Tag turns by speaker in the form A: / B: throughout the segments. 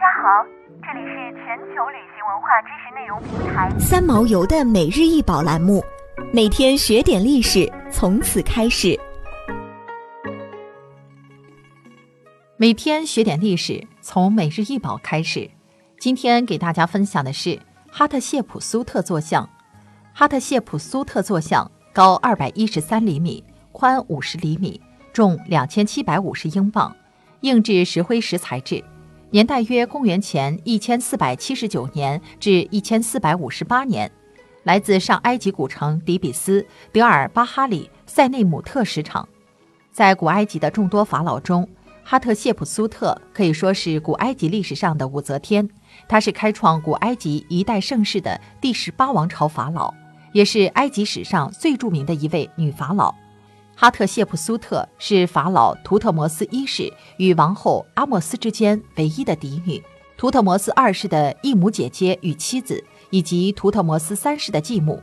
A: 家好，这里是全球旅行文化知识内容平台
B: 三毛游的每日一宝栏目，每天学点历史，从此开始。
C: 每天学点历史，从每日一宝开始。今天给大家分享的是哈特谢普苏特坐像。哈特谢普苏特坐像高二百一十三厘米，宽五十厘米，重两千七百五十英镑，硬质石灰石材质。年代约公元前一千四百七十九年至一千四百五十八年，来自上埃及古城底比斯德尔巴哈里塞内姆特石场。在古埃及的众多法老中，哈特谢普苏特可以说是古埃及历史上的武则天。她是开创古埃及一代盛世的第十八王朝法老，也是埃及史上最著名的一位女法老。哈特谢普苏特是法老图特摩斯一世与王后阿莫斯之间唯一的嫡女，图特摩斯二世的异母姐姐与妻子，以及图特摩斯三世的继母。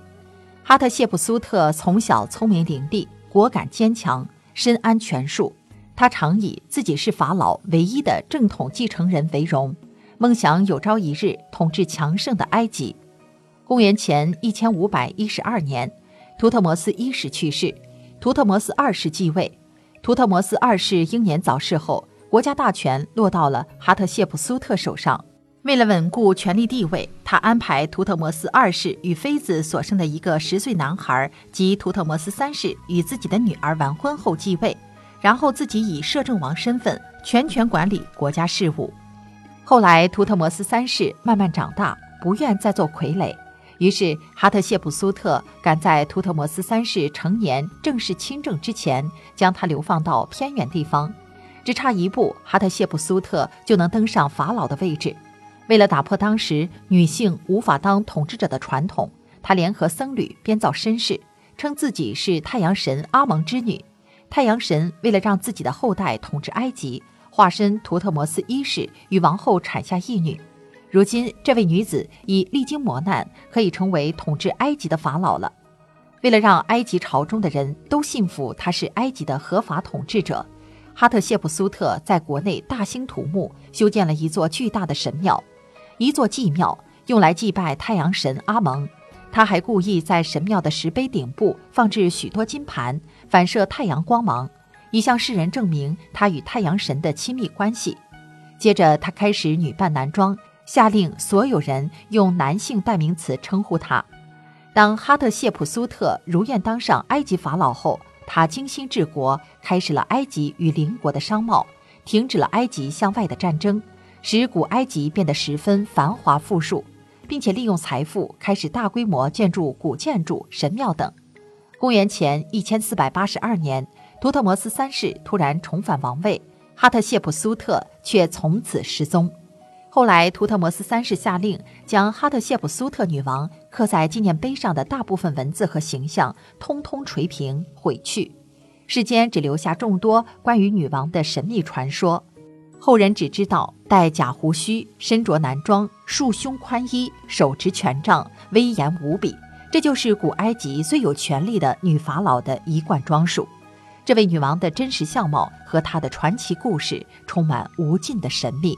C: 哈特谢普苏特从小聪明伶俐，果敢坚强，深谙权术。他常以自己是法老唯一的正统继承人为荣，梦想有朝一日统治强盛的埃及。公元前一千五百一十二年，图特摩斯一世去世。图特摩斯二世继位，图特摩斯二世英年早逝后，国家大权落到了哈特谢普苏特手上。为了稳固权力地位，他安排图特摩斯二世与妃子所生的一个十岁男孩及图特摩斯三世与自己的女儿完婚后继位，然后自己以摄政王身份全权管理国家事务。后来，图特摩斯三世慢慢长大，不愿再做傀儡。于是，哈特谢普苏特赶在图特摩斯三世成年正式亲政之前，将他流放到偏远地方，只差一步，哈特谢普苏特就能登上法老的位置。为了打破当时女性无法当统治者的传统，他联合僧侣编造身世，称自己是太阳神阿蒙之女。太阳神为了让自己的后代统治埃及，化身图特摩斯一世，与王后产下一女。如今，这位女子已历经磨难，可以成为统治埃及的法老了。为了让埃及朝中的人都信服她是埃及的合法统治者，哈特谢普苏特在国内大兴土木，修建了一座巨大的神庙，一座祭庙，用来祭拜太阳神阿蒙。他还故意在神庙的石碑顶部放置许多金盘，反射太阳光芒，以向世人证明他与太阳神的亲密关系。接着，他开始女扮男装。下令所有人用男性代名词称呼他。当哈特谢普苏特如愿当上埃及法老后，他精心治国，开始了埃及与邻国的商贸，停止了埃及向外的战争，使古埃及变得十分繁华富庶，并且利用财富开始大规模建筑古建筑、神庙等。公元前一千四百八十二年，图特摩斯三世突然重返王位，哈特谢普苏特却从此失踪。后来，图特摩斯三世下令将哈特谢普苏特女王刻在纪念碑上的大部分文字和形象通通垂平毁去，世间只留下众多关于女王的神秘传说。后人只知道戴假胡须、身着男装、束胸宽衣、手持权杖，威严无比。这就是古埃及最有权力的女法老的一贯装束。这位女王的真实相貌和她的传奇故事，充满无尽的神秘。